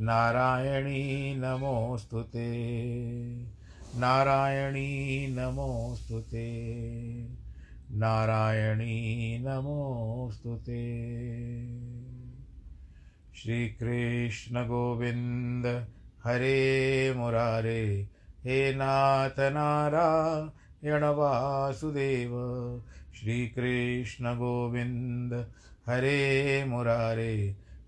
नारायणी नमोऽस्तु नारायणी नमोऽस्तु ते। नारायणी नमोऽस्तु ते। श्रीकृष्णगोविन्द हरे मुरारे, हे नाथ नारायण वासुदेव श्रीकृष्णगोविन्द हरे मुरारे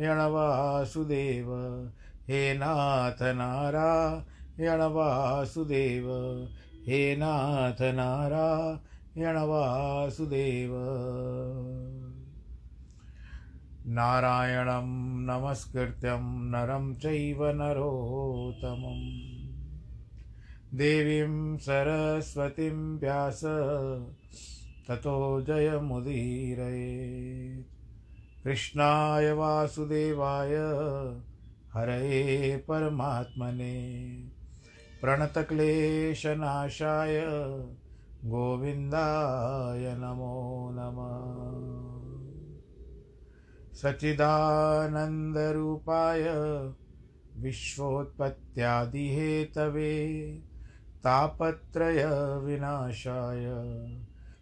वासुदेव हे नाथ नारायण वासुदेव हे नाथ नारायण वासुदेव नारायणं नमस्कृत्यं नरं चैव नरोत्तमं। देवीं सरस्वतीं व्यास, ततो जयमुदीरये। कृष्णाय वासुदेवाय। हरये परमात्मने। प्रणतक्लेशनाशाय। गोविन्दाय नमो नमः। सच्चिदानन्दरूपाय। विश्वोत्पत्त्यादिहेतवे। तापत्रयविनाशाय।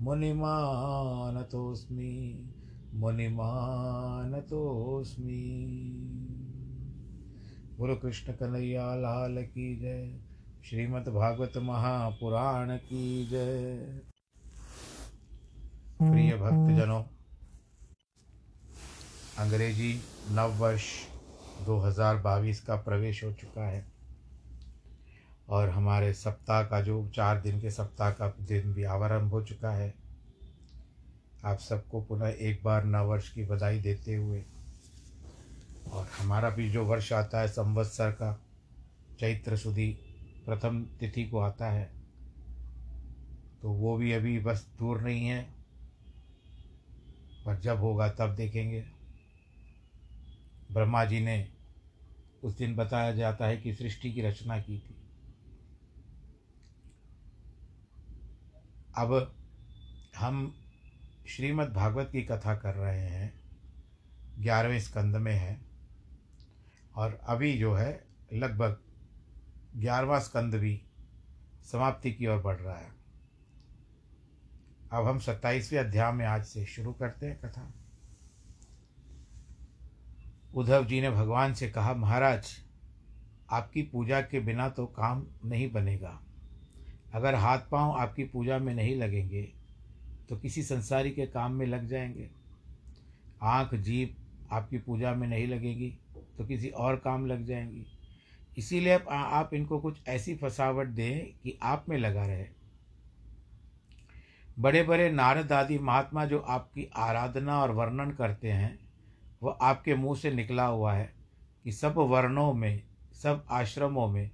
मुनिमानतोऽस्मि मुनिमानतोऽस्मि। गुरु कृष्ण कन्हैया लाल की जय श्रीमद् भागवत महापुराण की जय। प्रिय भक्तजनों अंग्रेज़ी नव वर्ष 2022 का प्रवेश हो चुका है। और हमारे सप्ताह का जो चार दिन के सप्ताह का दिन भी आरंभ हो चुका है। आप सबको पुनः एक बार नव वर्ष की बधाई देते हुए और हमारा भी जो वर्ष आता है संवत्सर का, चैत्र सुधी प्रथम तिथि को आता है तो वो भी अभी बस दूर नहीं है। पर जब होगा तब देखेंगे। ब्रह्मा जी ने उस दिन बताया जाता है कि सृष्टि की रचना की थी। अब हम श्रीमद् भागवत की कथा कर रहे हैं। ग्यारहवें स्कंद में है। और अभी जो है, लगभग ग्यारहवा स्कंद भी समाप्ति की ओर बढ़ रहा है। अब हम सत्ताईसवें अध्याय में आज से शुरू करते हैं कथा। उद्धव जी ने भगवान से कहा, महाराज, आपकी पूजा के बिना तो काम नहीं बनेगा। अगर हाथ पाँव आपकी पूजा में नहीं लगेंगे तो किसी संसारी के काम में लग जाएँगे। आँख जीप आपकी पूजा में नहीं लगेगी तो किसी और काम लग जाएँगी। इसीलिए आप इनको कुछ ऐसी फसावट दें कि आप में लगा रहे। बड़े बड़े नारद आदि महात्मा जो आपकी आराधना और वर्णन करते हैं वह आपके मुँह से निकला हुआ है कि सब वर्णों में, सब आश्रमों में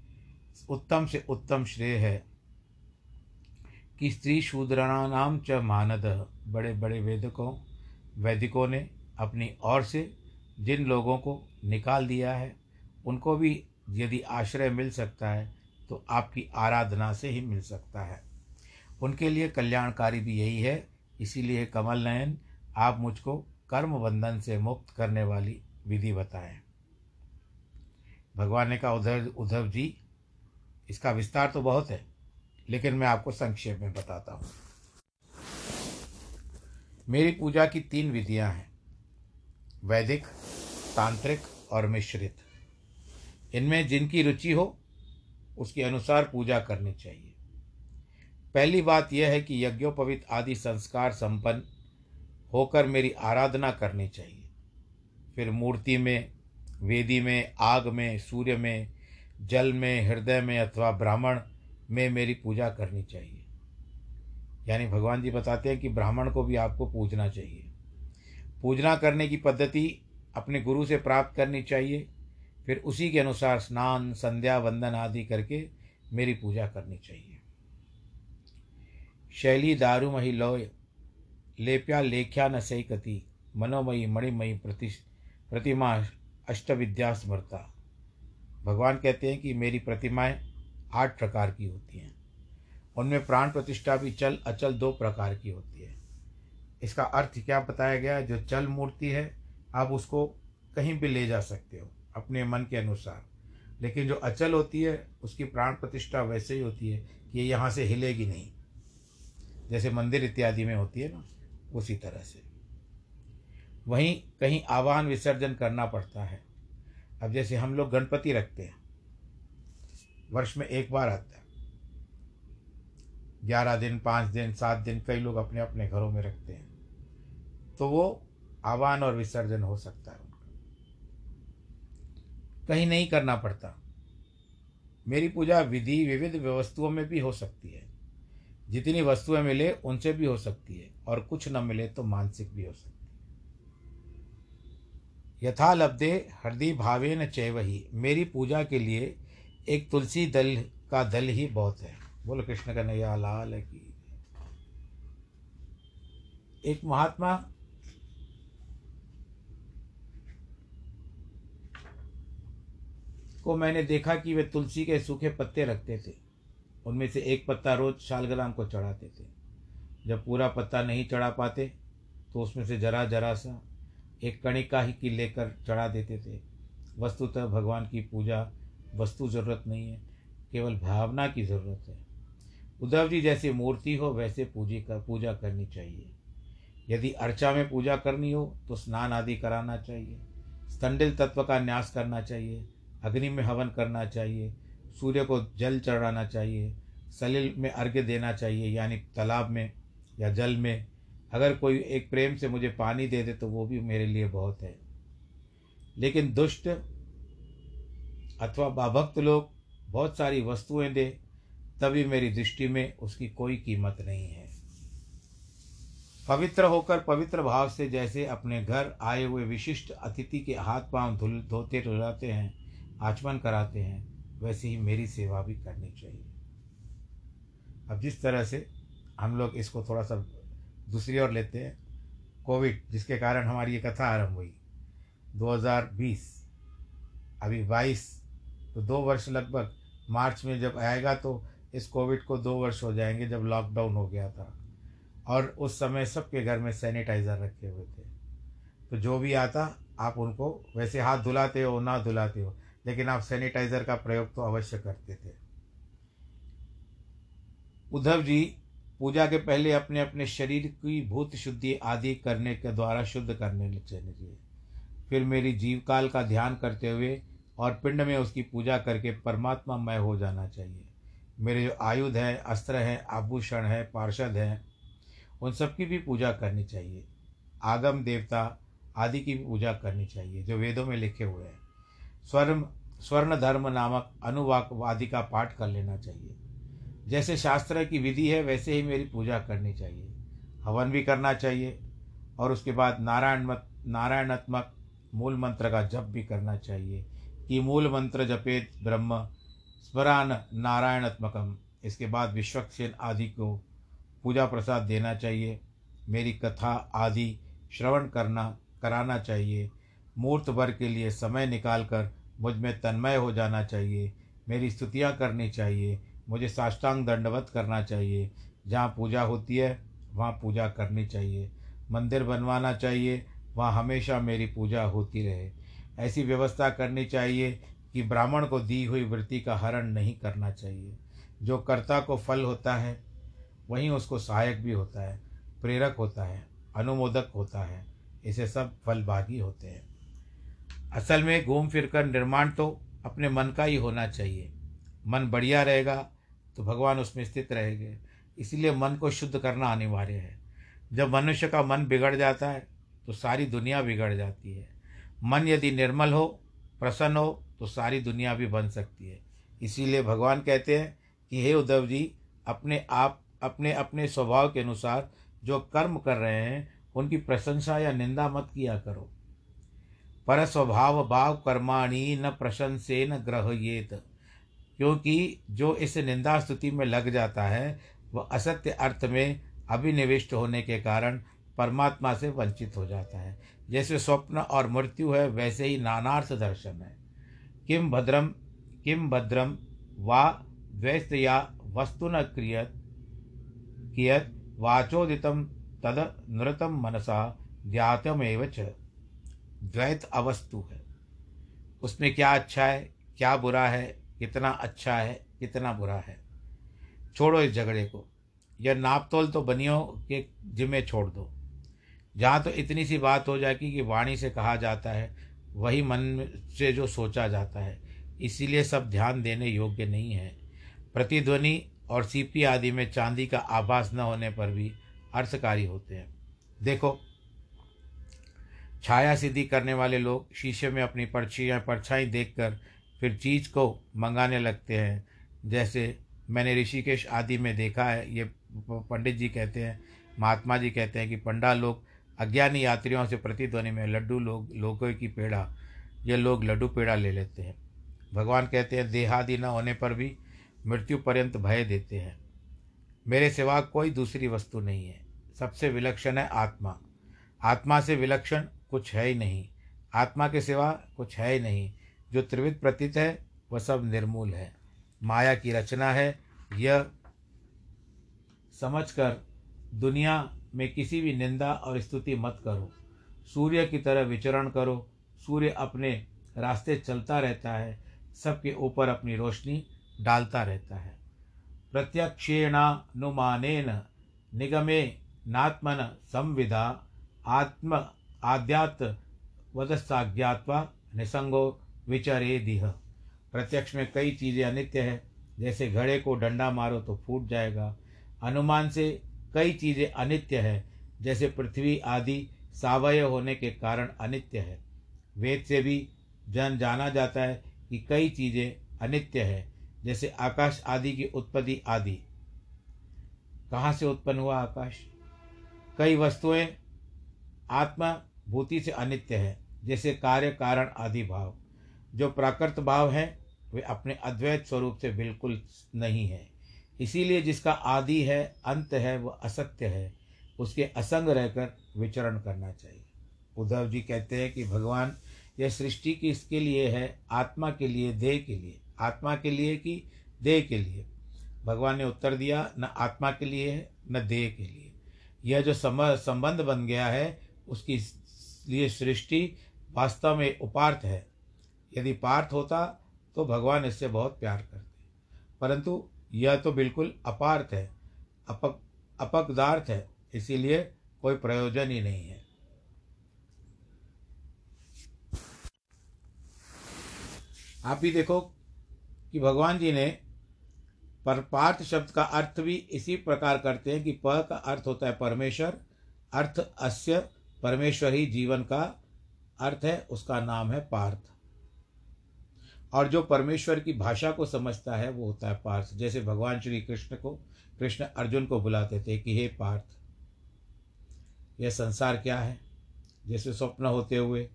उत्तम से उत्तम श्रेय है। कि स्त्री शूद्राणाम च मानद। बड़े बड़े वेदकों, वैदिकों ने अपनी ओर से जिन लोगों को निकाल दिया है, उनको भी यदि आश्रय मिल सकता है तो आपकी आराधना से ही मिल सकता है। उनके लिए कल्याणकारी भी यही है, इसीलिए कमल नयन, आप मुझको कर्म बंधन से मुक्त करने वाली विधि बताएँ। भगवान ने कहा उद्धव उद्धव जी, इसका विस्तार तो बहुत है। लेकिन मैं आपको संक्षेप में बताता हूँ। मेरी पूजा की तीन विधियाँ हैं, वैदिक, तांत्रिक और मिश्रित। इनमें जिनकी रुचि हो, उसके अनुसार पूजा करनी चाहिए। पहली बात यह है कि यज्ञोपवित आदि संस्कार संपन्न होकर मेरी आराधना करनी चाहिए। फिर मूर्ति में, वेदी में, आग में, सूर्य में, जल में, हृदय में अथवा ब्राह्मण में मेरी पूजा करनी चाहिए। यानी भगवान जी बताते हैं कि ब्राह्मण को भी आपको पूजना चाहिए। पूजना करने की पद्धति अपने गुरु से प्राप्त करनी चाहिए, फिर उसी के अनुसार स्नान, संध्या, वंदन आदि करके मेरी पूजा करनी चाहिए। शैली दारूमही लोय, लेप्या लेख्या न सही कति, मनोमयी मणिमयी प्रति, प्रतिमा अष्टविद्या स्मृता भगवान कहते हैं कि मेरी प्रतिमाएँ आठ प्रकार की होती हैं। उनमें प्राण प्रतिष्ठा भी चल, अचल दो प्रकार की होती है। इसका अर्थ क्या बताया गया जो चल मूर्ति है, आप उसको कहीं भी ले जा सकते हो, अपने मन के अनुसार। लेकिन जो अचल होती है, उसकी प्राण प्रतिष्ठा वैसे ही होती है कि ये यहाँ से हिलेगी नहीं। जैसे मंदिर इत्यादि में होती है ना, उसी तरह से। वहीं कहीं आवाहन विसर्जन करना पड़ता है। अब जैसे हम लोग गणपति रखते हैं वर्ष में एक बार आता है। ग्यारह दिन, पाँच दिन, सात दिन कई लोग अपने अपने घरों में रखते हैं। तो वो आवाहन और विसर्जन हो सकता है उनका। कहीं नहीं करना पड़ता। मेरी पूजा विधि, विविध वस्तुओं में भी हो सकती है। जितनी वस्तुएँ मिले, उनसे भी हो सकती है। और कुछ न मिले तो मानसिक भी हो सकती है। यथा लब्धे हृदय भावे न चैवही मेरी पूजा के लिए एक तुलसी दल का दल ही बहुत है। बोलो कृष्ण कन्हैया लाल की एक महात्मा को मैंने देखा कि वे तुलसी के सूखे पत्ते रखते थे। उनमें से एक पत्ता रोज शालग्राम को चढ़ाते थे। जब पूरा पत्ता नहीं चढ़ा पाते तो उसमें से जरा जरा सा एक कणिका ही की लेकर चढ़ा देते थे। वस्तुतः भगवान की पूजा वस्तु ज़रूरत नहीं है, केवल भावना की ज़रूरत है। उद्धव जी जैसी मूर्ति हो, वैसे पूजी का पूजा करनी चाहिए। यदि अर्चा में पूजा करनी हो तो स्नान आदि कराना चाहिए। स्तंडिल तत्व का न्यास करना चाहिए, अग्नि में हवन करना चाहिए, सूर्य को जल चढ़ाना चाहिए, सलिल में अर्घ्य देना चाहिए, यानी तालाब में या जल में। अगर कोई एक प्रेम से मुझे पानी दे दे तो वो भी मेरे लिए बहुत है। लेकिन दुष्ट अथवा बाभक्त लोग बहुत सारी वस्तुएँ दे, तभी मेरी दृष्टि में उसकी कोई कीमत नहीं है। पवित्र होकर पवित्र भाव से जैसे अपने घर आए हुए विशिष्ट अतिथि के हाथ पाँव धुल धोते धुलाते हैं, आचमन कराते हैं, वैसे ही मेरी सेवा भी करनी चाहिए। अब जिस तरह से हम लोग इसको थोड़ा सा दूसरी ओर लेते हैं, कोविड, जिसके कारण हमारी ये कथा आरंभ हुई। 2020 अभी 22 तो दो वर्ष लगभग मार्च में जब आएगा तो इस कोविड को दो वर्ष हो जाएँगे जब लॉकडाउन हो गया था। और उस समय सबके घर में सैनिटाइज़र रखे हुए थे। तो जो भी आता, आप उनको वैसे हाथ धुलाते हो, ना धुलाते हो, लेकिन आप सैनिटाइज़र का प्रयोग तो अवश्य करते थे। उद्धव जी, पूजा के पहले अपने अपने शरीर की भूत शुद्धि आदि करने के द्वारा शुद्ध करने चाहिए फिर मेरी जीवकाल का ध्यान करते हुए और पिंड में उसकी पूजा करके परमात्मा मय हो जाना चाहिए। मेरे जो आयुध हैं, अस्त्र हैं, आभूषण हैं, पार्षद हैं, उन सब की भी पूजा करनी चाहिए। आगम, देवता आदि की भी पूजा करनी चाहिए, जो वेदों में लिखे हुए हैं। स्वर्ण स्वर्ण धर्म नामक अनुवाक आदि का पाठ कर लेना चाहिए। जैसे शास्त्र की विधि है, वैसे ही मेरी पूजा करनी चाहिए। हवन भी करना चाहिए, और उसके बाद नारायण नारायणात्मक मूल मंत्र का जप भी करना चाहिए। कि मूल मंत्र जपेत ब्रह्म, स्मरान नारायणात्मकम। इसके बाद विश्वक्षेन आदि को पूजा प्रसाद देना चाहिए, मेरी कथा आदि श्रवण करना, कराना चाहिए, मूर्त भर के लिए समय निकाल कर मुझमें तन्मय हो जाना चाहिए, मेरी स्तुतियाँ करनी चाहिए, मुझे साष्टांग दंडवत करना चाहिए, जहाँ पूजा होती है, वहाँ पूजा करनी चाहिए, मंदिर बनवाना चाहिए, वहाँ हमेशा मेरी पूजा होती रहे। ऐसी व्यवस्था करनी चाहिए कि ब्राह्मण को दी हुई वृत्ति का हरण नहीं करना चाहिए। जो कर्ता को फल होता है, वहीं उसको सहायक भी होता है, प्रेरक होता है, अनुमोदक होता है, इसे सब फल फलभागी होते हैं। असल में घूम फिर कर निर्माण तो अपने मन का ही होना चाहिए। मन बढ़िया रहेगा तो भगवान उसमें स्थित रहेंगे। इसलिए मन को शुद्ध करना अनिवार्य है। जब मनुष्य का मन बिगड़ जाता है तो सारी दुनिया बिगड़ जाती है। मन यदि निर्मल हो, प्रसन्न हो तो सारी दुनिया भी बन सकती है। इसीलिए भगवान कहते हैं कि हे उद्धव जी, अपने आप, अपने अपने स्वभाव के अनुसार जो कर्म कर रहे हैं, उनकी प्रशंसा या निंदा मत किया करो। पर स्वभाव भाव कर्माणी न प्रशंसे न ग्रह येत क्योंकि जो इस निंदा स्तुति में लग जाता है, वह असत्य अर्थ में अभिनिविष्ट होने के कारण परमात्मा से वंचित हो जाता है। जैसे स्वप्न और मृत्यु है, वैसे ही नानार्थ दर्शन है। किम भद्रम किम भद्रम वा द्वैस्त या वस्तु न क्रियत, कियत वाचोदितम तद नृतम मनसा, ज्ञातमेव द्वैत अवस्तु है। उसमें क्या अच्छा है, क्या बुरा है, कितना अच्छा है, कितना बुरा है। छोड़ो इस झगड़े को। यह नापतोल तो बनियों के जिम्मे छोड़ दो। जहाँ तो इतनी सी बात हो जाएगी कि वाणी से कहा जाता है, वही मन से जो सोचा जाता है। इसीलिए सब ध्यान देने योग्य नहीं है। प्रतिध्वनि और सीपी आदि में चांदी का आभास न होने पर भी अर्थकारी होते हैं। देखो, छाया सिद्धि करने वाले लोग शीशे में अपनी परछियाँ परछाई देखकर फिर चीज़ को मंगाने लगते हैं। जैसे मैंने ऋषिकेश आदि में देखा है, ये पंडित जी कहते हैं, महात्मा जी कहते हैं कि पंडा लोग अज्ञानी यात्रियों से प्रतिध्वनि में लड्डू लोग, लोगों की पेड़ा, ये लोग लड्डू पेड़ा ले लेते हैं। भगवान कहते हैं, देहादि न होने पर भी मृत्यु पर्यंत भय देते हैं। मेरे सिवा कोई दूसरी वस्तु नहीं है। सबसे विलक्षण है आत्मा। आत्मा से विलक्षण कुछ है ही नहीं। आत्मा के सिवा कुछ है ही नहीं। जो त्रिविध प्रतीत है, वह सब निर्मूल है। माया की रचना है, यह समझकर दुनिया में किसी भी निंदा और स्तुति मत करो। सूर्य की तरह विचरण करो। सूर्य अपने रास्ते चलता रहता है, सबके ऊपर अपनी रोशनी डालता रहता है। प्रत्यक्षेणानुमान निगमे नात्मन संविदा आत्म आध्यात्म वदस्साज्ञात्वा निसंगो विचरे दिह। प्रत्यक्ष में कई चीज़ें अनित्य है, जैसे घड़े को डंडा मारो तो फूट जाएगा। अनुमान से कई चीज़ें अनित्य है, जैसे पृथ्वी आदि सावय होने के कारण अनित्य है। वेद से भी जन जाना जाता है कि कई चीज़ें अनित्य है, जैसे आकाश आदि की उत्पत्ति आदि। कहाँ से उत्पन्न हुआ आकाश? कई वस्तुएँ आत्मा भूति से अनित्य है, जैसे कार्य, कारण आदि भाव। जो प्राकृत भाव हैं, वे अपने अद्वैत स्वरूप से बिल्कुल नहीं है। इसीलिए जिसका आदि है, अंत है वह असत्य है। उसके असंग रहकर विचरण करना चाहिए। उद्धव जी कहते हैं कि भगवान, यह सृष्टि किसके लिए है, आत्मा के लिए, देह के लिए। आत्मा के लिए कि देह के लिए? भगवान ने उत्तर दिया, न आत्मा के लिए है, न देह के लिए। यह जो संबंध बन गया है, उसकी लिए सृष्टि वास्तव में उपार्थ है। यदि पार्थ होता तो भगवान इससे बहुत प्यार करते। परंतु यह तो बिल्कुल अपार्थ है, अपक, अपकदार्थ है, इसीलिए कोई प्रयोजन ही नहीं है। आप ही देखो कि भगवान जी ने पर पार्थ शब्द का अर्थ भी इसी प्रकार करते हैं कि प का अर्थ होता है परमेश्वर, अर्थ अस्य, परमेश्वर ही जीवन का अर्थ है, उसका नाम है पार्थ। और जो परमेश्वर की भाषा को समझता है, वो होता है पार्थ। जैसे भगवान श्री कृष्ण को, कृष्ण अर्जुन को बुलाते थे कि, हे पार्थ, यह संसार क्या है? जैसे स्वप्न होते हुए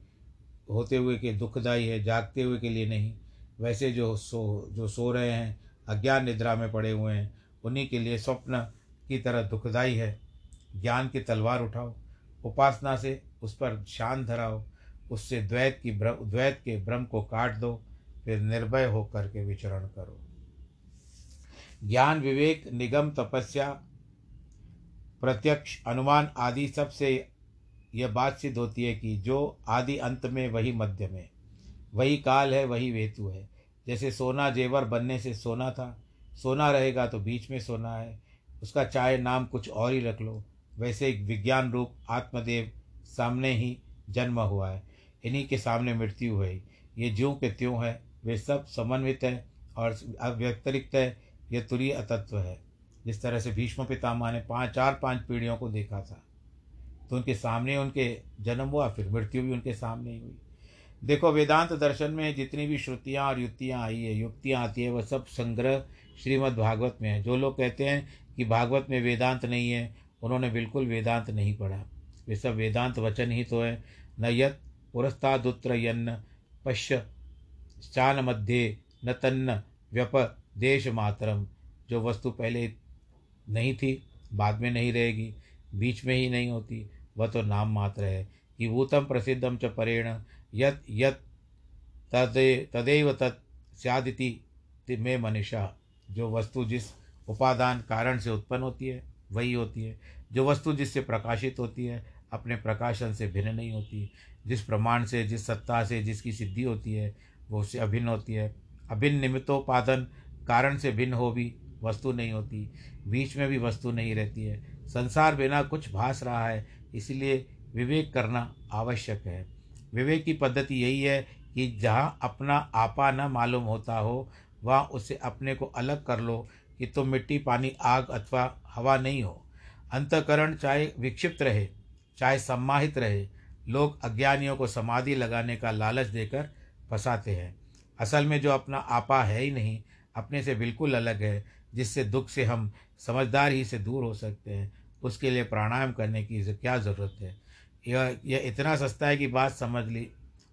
होते हुए के दुखदाई है, जागते हुए के लिए नहीं, वैसे जो सो जो सो रहे हैं, अज्ञान निद्रा में पड़े हुए हैं, उन्हीं के लिए स्वप्न की तरह दुखदाई है। ज्ञान की तलवार उठाओ, उपासना से उस पर शान धराओ, उससे द्वैत की द्वैत के भ्रम को काट दो फिर निर्भय होकर के विचरण करो। ज्ञान विवेक, निगम तपस्या, प्रत्यक्ष, अनुमान आदि सबसे यह बात सिद्ध होती है कि जो आदि अंत में, वही मध्य में। वही काल है, वही वेतु है। जैसे सोना जेवर बनने से सोना था, सोना रहेगा तो बीच में सोना है। उसका चाहे नाम कुछ और ही रख लो। वैसे एक विज्ञान रूप, आत्मदेव, सामने ही जन्म हुआ है। इन्हीं के सामने मृत्यु है। ये ज्यों के त्यों है वे सब समन्वित है और अव्यतिरिक्त है, ये तुरीय अतत्व है। जिस तरह से भीष्म पितामह ने पाँच, चार, पाँच पीढ़ियों को देखा था तो उनके सामने उनके जन्म हुआ, फिर मृत्यु भी उनके सामने ही हुई। देखो, वेदांत दर्शन में जितनी भी श्रुतियाँ और युक्तियाँ आई है, युक्तियाँ आती है वह सब संग्रह श्रीमद् भागवत में है। जो लोग कहते हैं कि भागवत में वेदांत नहीं है, उन्होंने बिल्कुल वेदांत नहीं पढ़ा। वे सब वेदांत वचन ही तो है। न यत पुरस्तादुत्र यन्न पश्य चान मध्य न तन्न व्यप देश मातरम जो वस्तु पहले नहीं थी, बाद में नहीं रहेगी, बीच में ही नहीं होती, वह तो नाम मात्र है। कि भूतम प्रसिद्धम च परेण, यत यत, तदे, तदेव तत् स्यादिति में मनीषा। जो वस्तु जिस उपादान कारण से उत्पन्न होती है, वही होती है। जो वस्तु जिससे प्रकाशित होती है, अपने प्रकाशन से भिन्न नहीं होती। जिस प्रमाण से, जिस सत्ता से, जिसकी सिद्धि होती है वो उससे अभिन्न होती है। अभिन्न निमित्तोपादन कारण से भिन्न हो भी वस्तु नहीं होती, बीच में भी वस्तु नहीं रहती है। संसार बिना कुछ भास रहा है, इसलिए विवेक करना आवश्यक है। विवेक की पद्धति यही है कि जहाँ अपना आपा न मालूम होता हो, वहाँ उसे अपने को अलग कर लो कि तुम तो मिट्टी, पानी, आग अथवा हवा नहीं हो। अंतकरण चाहे विक्षिप्त रहे, चाहे सम्माहित रहे, लोग अज्ञानियों को समाधि लगाने का लालच देकर फंसाते हैं। असल में जो अपना आपा है ही नहीं, अपने से बिल्कुल अलग है, जिससे दुख से हम समझदार ही से दूर हो सकते हैं। उसके लिए प्राणायाम करने की क्या ज़रूरत है? यह यह इतना सस्ता है कि बात समझ ली।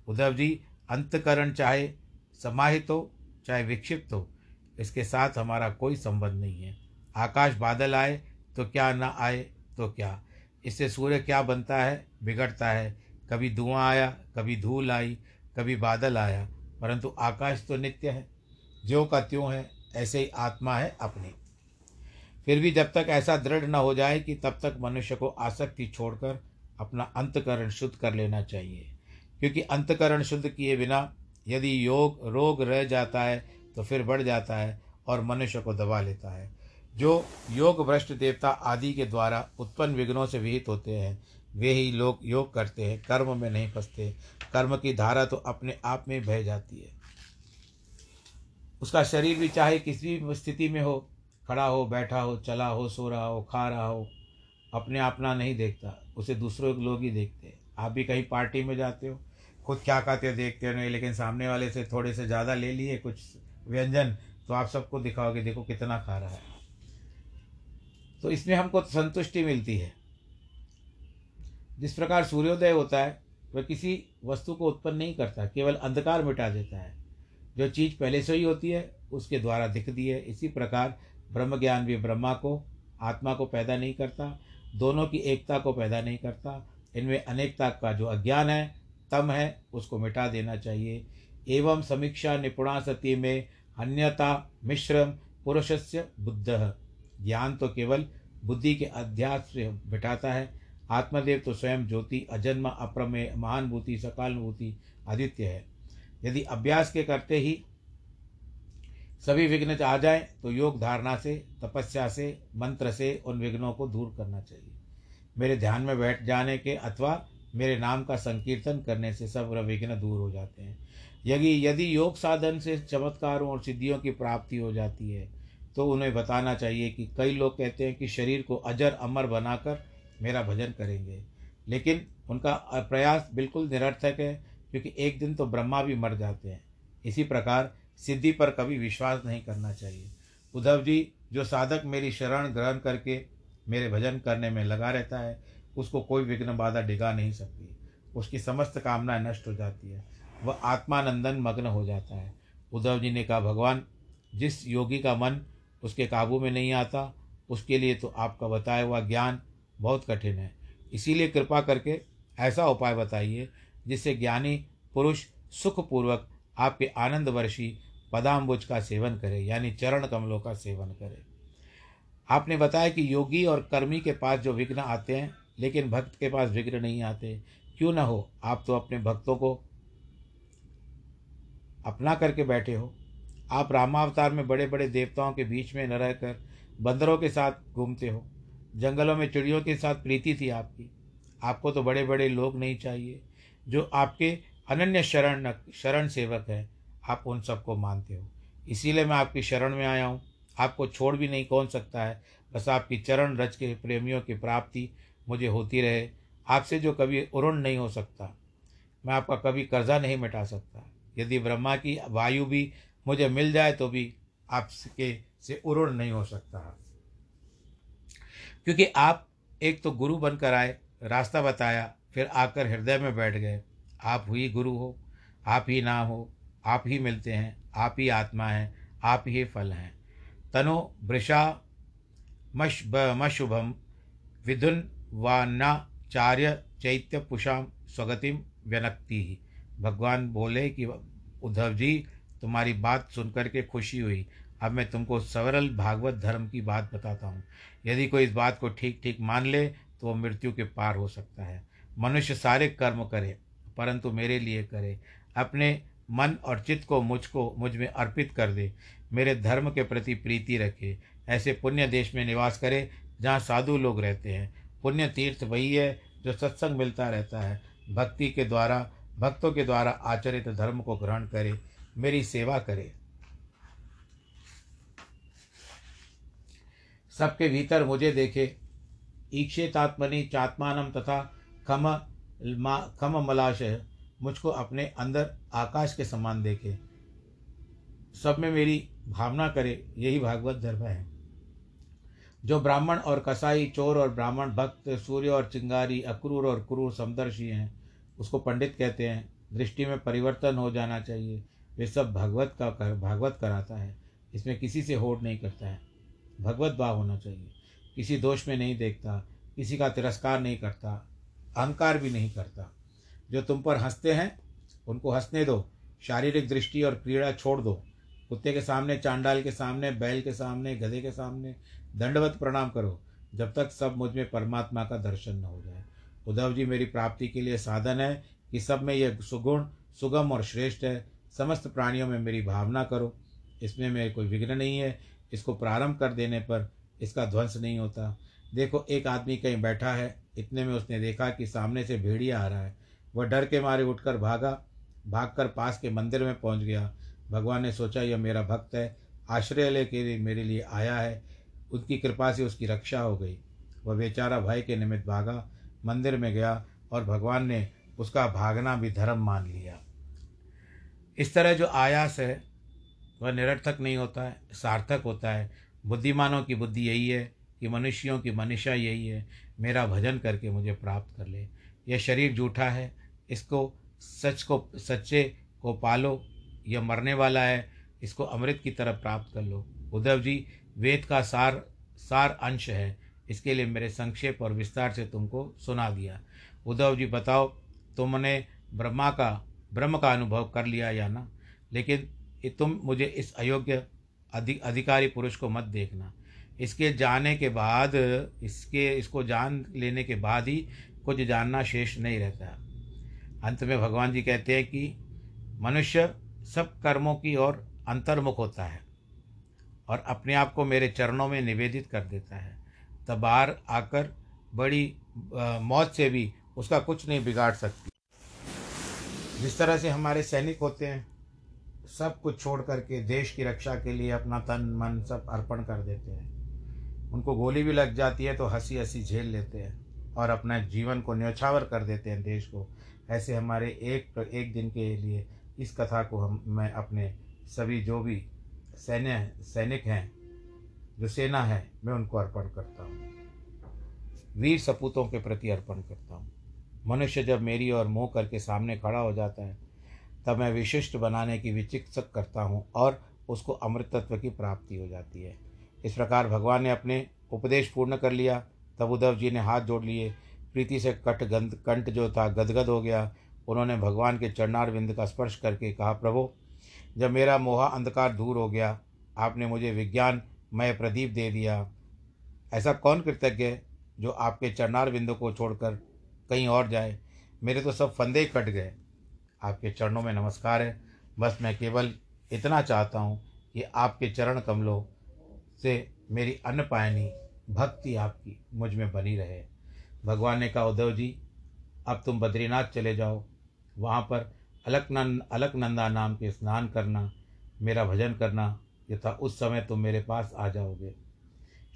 उद्धव जी, अंतकरण चाहे समाहित हो, चाहे विक्षिप्त हो, इसके साथ हमारा कोई संबंध नहीं है। आकाश बादल आए तो क्या ना आए तो क्या? इससे सूर्य क्या बनता है? बिगड़ता है। कभी धुआँ आया, कभी धूल आई कभी बादल आया, परंतु आकाश तो नित्य है। ज्यों का त्यों है, ऐसे ही आत्मा है अपनी। फिर भी जब तक ऐसा दृढ़ न हो जाए कि तब तक मनुष्य को आसक्ति छोड़कर अपना अंतकरण शुद्ध कर लेना चाहिए। क्योंकि अंतकरण शुद्ध किए बिना यदि योग, रोग रह जाता है तो फिर बढ़ जाता है और मनुष्य को दबा लेता है। जो योग भ्रष्ट देवता आदि के द्वारा उत्पन्न विघ्नों से विहित होते हैं वे ही लोग योग करते हैं, कर्म में नहीं फंसते कर्म की धारा तो अपने आप में बह जाती है। उसका शरीर भी चाहे किसी भी स्थिति में हो, खड़ा हो, बैठा हो, चला हो, सो रहा हो, खा रहा हो, अपने अपना नहीं देखता, उसे दूसरों लोग ही देखते हैं। आप भी कहीं पार्टी में जाते हो, खुद क्या खाते हो देखते हो नहीं, लेकिन सामने वाले से थोड़े से ज़्यादा ले लिए, कुछ व्यंजन तो आप सबको दिखाओगे, देखो कितना खा रहा है। तो इसमें हमको संतुष्टि मिलती है। जिस प्रकार सूर्योदय होता है, वह किसी वस्तु को उत्पन्न नहीं करता, केवल अंधकार मिटा देता है। जो चीज़ पहले से ही होती है, उसके द्वारा दिखती है। इसी प्रकार ब्रह्म ज्ञान भी ब्रह्मा को, आत्मा को पैदा नहीं करता, दोनों की एकता को पैदा नहीं करता। इनमें अनेकता का जो अज्ञान है, तम है, उसको मिटा देना चाहिए। एवं समीक्षा निपुणा सती में अन्यता मिश्रम पुरुषस्य बुद्ध। ज्ञान तो केवल बुद्धि के अध्यास से मिटाता है आत्मदेव तो स्वयं ज्योति, अजन्म, अप्रमेय, महानुभूति सकालभूति आदित्य है। यदि अभ्यास के करते ही सभी विघ्न आ जाएँ तो योग धारणा से, तपस्या से, मंत्र से उन विघ्नों को दूर करना चाहिए। मेरे ध्यान में बैठ जाने के अथवा मेरे नाम का संकीर्तन करने से सब विघ्न दूर हो जाते हैं। यदि यदि योग साधन से चमत्कारों और सिद्धियों की प्राप्ति हो जाती है तो उन्हें बताना चाहिए कि कई लोग कहते हैं कि शरीर को अजर, अमर बनाकर मेरा भजन करेंगे। लेकिन उनका प्रयास बिल्कुल निरर्थक है, क्योंकि एक दिन तो ब्रह्मा भी मर जाते हैं। इसी प्रकार सिद्धि पर कभी विश्वास नहीं करना चाहिए। उद्धव जी, जो साधक मेरी शरण ग्रहण करके मेरे भजन करने में लगा रहता है, उसको कोई विघ्न बाधा डिगा नहीं सकती। उसकी समस्त कामनाएँ नष्ट हो जाती है। वह आत्मानंदन मग्न हो जाता है। उद्धव जी ने कहा, भगवान, जिस योगी का मन उसके काबू में नहीं आता, उसके लिए तो आपका बताया हुआ ज्ञान बहुत कठिन है। इसीलिए कृपा करके ऐसा उपाय बताइए, जिससे ज्ञानी पुरुष सुखपूर्वक आपके आनंद वर्षी पदाम्बुज का सेवन करे, यानी चरण कमलों का सेवन करे। आपने बताया कि योगी और कर्मी के पास जो विघ्न आते हैं, लेकिन भक्त के पास विघ्न नहीं आते। क्यों ना हो? आप तो अपने भक्तों को अपना करके बैठे हो। आप रामावतार में बड़े बड़े देवताओं के बीच में न रहकर बंदरों के साथ घूमते हो। जंगलों में चिड़ियों के साथ प्रीति थी आपकी। आपको तो बड़े बड़े लोग नहीं चाहिए। जो आपके अनन्य शरण शरण सेवक हैं, आप उन सबको मानते हो। इसीलिए मैं आपकी शरण में आया हूँ। आपको छोड़ भी नहीं कौन सकता है। बस आपकी चरण रच के प्रेमियों की प्राप्ति मुझे होती रहे। आपसे जो कभी उरुण नहीं हो सकता, मैं आपका कभी कर्जा नहीं मिटा सकता। यदि ब्रह्मा की वायु भी मुझे मिल जाए तो भी आपके से उरुण नहीं हो सकता। क्योंकि आप एक तो गुरु बनकर आए, रास्ता बताया, फिर आकर हृदय में बैठ गए। आप ही गुरु हो, आप ही ना हो, आप ही मिलते हैं, आप ही आत्मा हैं, आप ही फल हैं। तनो वृषा मश मशुभम विधुन वान्नाचार्य चैत्य पुषाम स्वगतिम व्यनक्ति ही। भगवान बोले कि उद्धव जी, तुम्हारी बात सुनकर के खुशी हुई। अब मैं तुमको सवरल भागवत धर्म की बात बताता हूँ। यदि कोई इस बात को ठीक ठीक मान ले तो वो मृत्यु के पार हो सकता है। मनुष्य सारे कर्म करे, परंतु मेरे लिए करे। अपने मन और चित्त को मुझको, मुझमें अर्पित कर दे। मेरे धर्म के प्रति प्रीति रखे। ऐसे पुण्य देश में निवास करे, जहाँ साधु लोग रहते हैं। पुण्य तीर्थ वही है, जो सत्संग मिलता रहता है। भक्ति के द्वारा, भक्तों के द्वारा आचरित धर्म को ग्रहण करे। मेरी सेवा करे। सबके भीतर मुझे देखे। ईक्षेतात्मनि चात्मानम तथा खम खम मलाशय मुझको अपने अंदर आकाश के समान देखे। सब में मेरी भावना करे, यही भागवत धर्म है। जो ब्राह्मण और कसाई, चोर और ब्राह्मण, भक्त, सूर्य और चिंगारी, अक्रूर और क्रूर, समदर्शी हैं, उसको पंडित कहते हैं। दृष्टि में परिवर्तन हो जाना चाहिए। वे सब भगवत का कर, भागवत कराता है। इसमें किसी से होड़ नहीं करता है। भगवत भाव होना चाहिए। किसी दोष में नहीं देखता, किसी का तिरस्कार नहीं करता, अहंकार भी नहीं करता। जो तुम पर हँसते हैं, उनको हंसने दो, शारीरिक दृष्टि और क्रीड़ा छोड़ दो। कुत्ते के सामने, चांडाल के सामने, बैल के सामने, गधे के सामने, दंडवत प्रणाम करो, जब तक सब मुझमें परमात्मा का दर्शन न हो जाए। उद्धव जी, मेरी प्राप्ति के लिए साधन है कि सब में यह सुगुण, सुगम और श्रेष्ठ है। समस्त प्राणियों में मेरी भावना करो। इसमें मेरे कोई विघ्न नहीं है। इसको प्रारंभ कर देने पर इसका ध्वंस नहीं होता। देखो, एक आदमी कहीं बैठा है, इतने में उसने देखा कि सामने से भेड़िया आ रहा है। वह डर के मारे उठकर भागा, भागकर पास के मंदिर में पहुँच गया। भगवान ने सोचा, यह मेरा भक्त है आश्रय लेके लिए मेरे लिए आया है, उनकी कृपा से उसकी रक्षा हो गई। वह बेचारा भय के निमित्त भागा, मंदिर में गया और भगवान ने उसका भागना भी धर्म मान लिया। इस तरह जो आयास है वह निरर्थक नहीं होता है, सार्थक होता है। बुद्धिमानों की बुद्धि यही है कि मनुष्यों की मनीषा यही है। मेरा भजन करके मुझे प्राप्त कर ले। यह शरीर झूठा है। इसको सच को, सच्चे को पालो। यह मरने वाला है। इसको अमृत की तरफ़ प्राप्त कर लो। उद्धव जी, वेद का सार सार अंश है। इसके लिए मेरे संक्षेप और विस्तार से तुमको सुना दिया। उद्धव जी, बताओ तुमने ब्रह्मा का, ब्रह्म का अनुभव कर लिया या ना? लेकिन तुम मुझे इस अयोग्य अधिक अधिकारी पुरुष को मत देखना। इसके जाने के बाद, इसके, इसको जान लेने के बाद ही कुछ जानना शेष नहीं रहता। अंत में भगवान जी कहते हैं कि मनुष्य सब कर्मों की ओर अंतर्मुख होता है और अपने आप को मेरे चरणों में निवेदित कर देता है। तब बाहर आकर बड़ी मौत से भी उसका कुछ नहीं बिगाड़ सकती। जिस तरह से हमारे सैनिक होते हैं सब कुछ छोड़ करके देश की रक्षा के लिए अपना तन, मन सब अर्पण कर देते हैं। उनको गोली भी लग जाती है तो हँसी हँसी झेल लेते हैं और अपना जीवन को न्यौछावर कर देते हैं देश को। ऐसे हमारे एक एक दिन के लिए इस कथा को हम, मैं अपने सभी जो भी सैन्य, सैनिक हैं, जो सेना है, मैं उनको अर्पण करता हूँ। वीर सपूतों के प्रति अर्पण करता हूँ। मनुष्य जब मेरी और मुँह करके सामने खड़ा हो जाता है मैं विशिष्ट बनाने की विचिकित्सक करता हूँ और उसको अमृत तत्व की प्राप्ति हो जाती है। इस प्रकार भगवान ने अपने उपदेश पूर्ण कर लिया। तब उद्धव जी ने हाथ जोड़ लिए। प्रीति से कट गंध कंठ जो था गदगद हो गया। उन्होंने भगवान के चरणार विंद का स्पर्श करके कहा, प्रभु, जब मेरा मोहा अंधकार दूर हो गया, आपने मुझे विज्ञान मय प्रदीप दे दिया। ऐसा कौन कृतज्ञ है जो आपके चरणार बिंदु को छोड़कर कहीं और जाए? मेरे तो सब फंदे कट गए। आपके चरणों में नमस्कार है। बस मैं केवल इतना चाहता हूँ कि आपके चरण कमलों से मेरी अन्न पायनी भक्ति आपकी मुझमें बनी रहे। भगवान ने कहा, उद्धव जी, अब तुम बद्रीनाथ चले जाओ। वहाँ पर अलकनंद, अलकनंदा नाम के स्नान करना, मेरा भजन करना, यथा उस समय तुम मेरे पास आ जाओगे।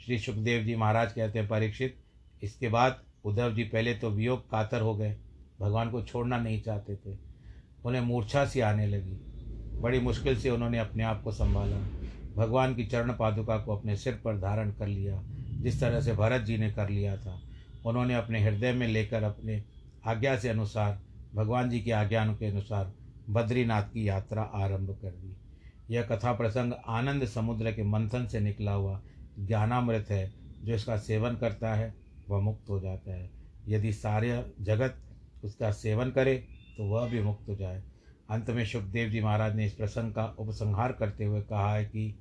श्री सुखदेव जी महाराज कहते हैं, परीक्षित, इसके बाद उद्धव जी पहले तो वियोग कातर हो गए। भगवान को छोड़ना नहीं चाहते थे। उन्हें मूर्छा सी आने लगी। बड़ी मुश्किल से उन्होंने अपने आप को संभाला। भगवान की चरण पादुका को अपने सिर पर धारण कर लिया, जिस तरह से भरत जी ने कर लिया था। उन्होंने अपने हृदय में लेकर अपने आज्ञा से अनुसार, भगवान जी की आज्ञा के अनुसार बद्रीनाथ की यात्रा आरंभ कर दी। यह कथा प्रसंग आनंद समुद्र के मंथन से निकला हुआ ज्ञानामृत है, जो इसका सेवन करता है, वह मुक्त हो जाता है। यदि सारे जगत उसका सेवन करे तो वह भी मुक्त हो जाए। अंत में सुखदेव जी महाराज ने इस प्रसंग का उपसंहार करते हुए कहा है कि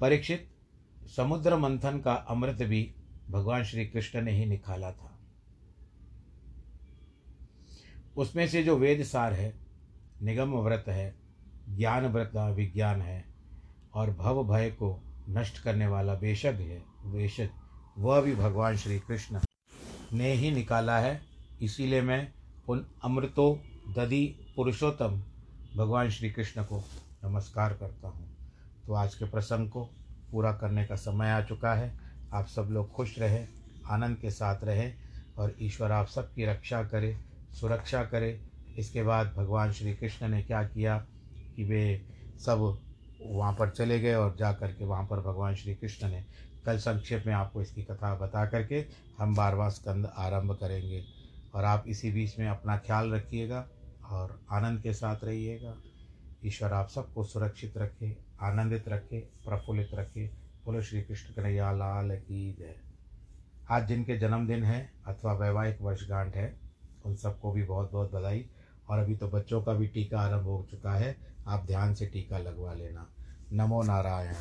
परीक्षित समुद्र मंथन का अमृत भी भगवान श्री कृष्ण ने ही निकाला था। उसमें से जो वेद सार है, निगम व्रत है, ज्ञान व्रत विज्ञान है और भव भय को नष्ट करने वाला बेशक है, बेशक वह भी भगवान श्री कृष्ण ने ही निकाला है। इसीलिए मैं उन अमृतो दधि पुरुषोत्तम भगवान श्री कृष्ण को नमस्कार करता हूँ। तो आज के प्रसंग को पूरा करने का समय आ चुका है। आप सब लोग खुश रहें, आनंद के साथ रहें और ईश्वर आप सबकी रक्षा करे, सुरक्षा करे। इसके बाद भगवान श्री कृष्ण ने क्या किया कि वे सब वहाँ पर चले गए और जा कर के वहाँ पर भगवान श्री कृष्ण ने कल संक्षेप में आपको इसकी कथा बता करके हम बारवा स्कंद आरंभ करेंगे। और आप इसी बीच में अपना ख्याल रखिएगा और आनंद के साथ रहिएगा। ईश्वर आप सबको सुरक्षित रखे, आनंदित रखे, प्रफुल्लित रखे। बोलो श्री कृष्ण कन्हैया, लाल की जय। आज जिनके जन्मदिन है अथवा वैवाहिक वर्षगांठ है, उन सबको भी बहुत बहुत बधाई। और अभी तो बच्चों का भी टीका आरंभ हो चुका है, आप ध्यान से टीका लगवा लेना। नमो नारायण।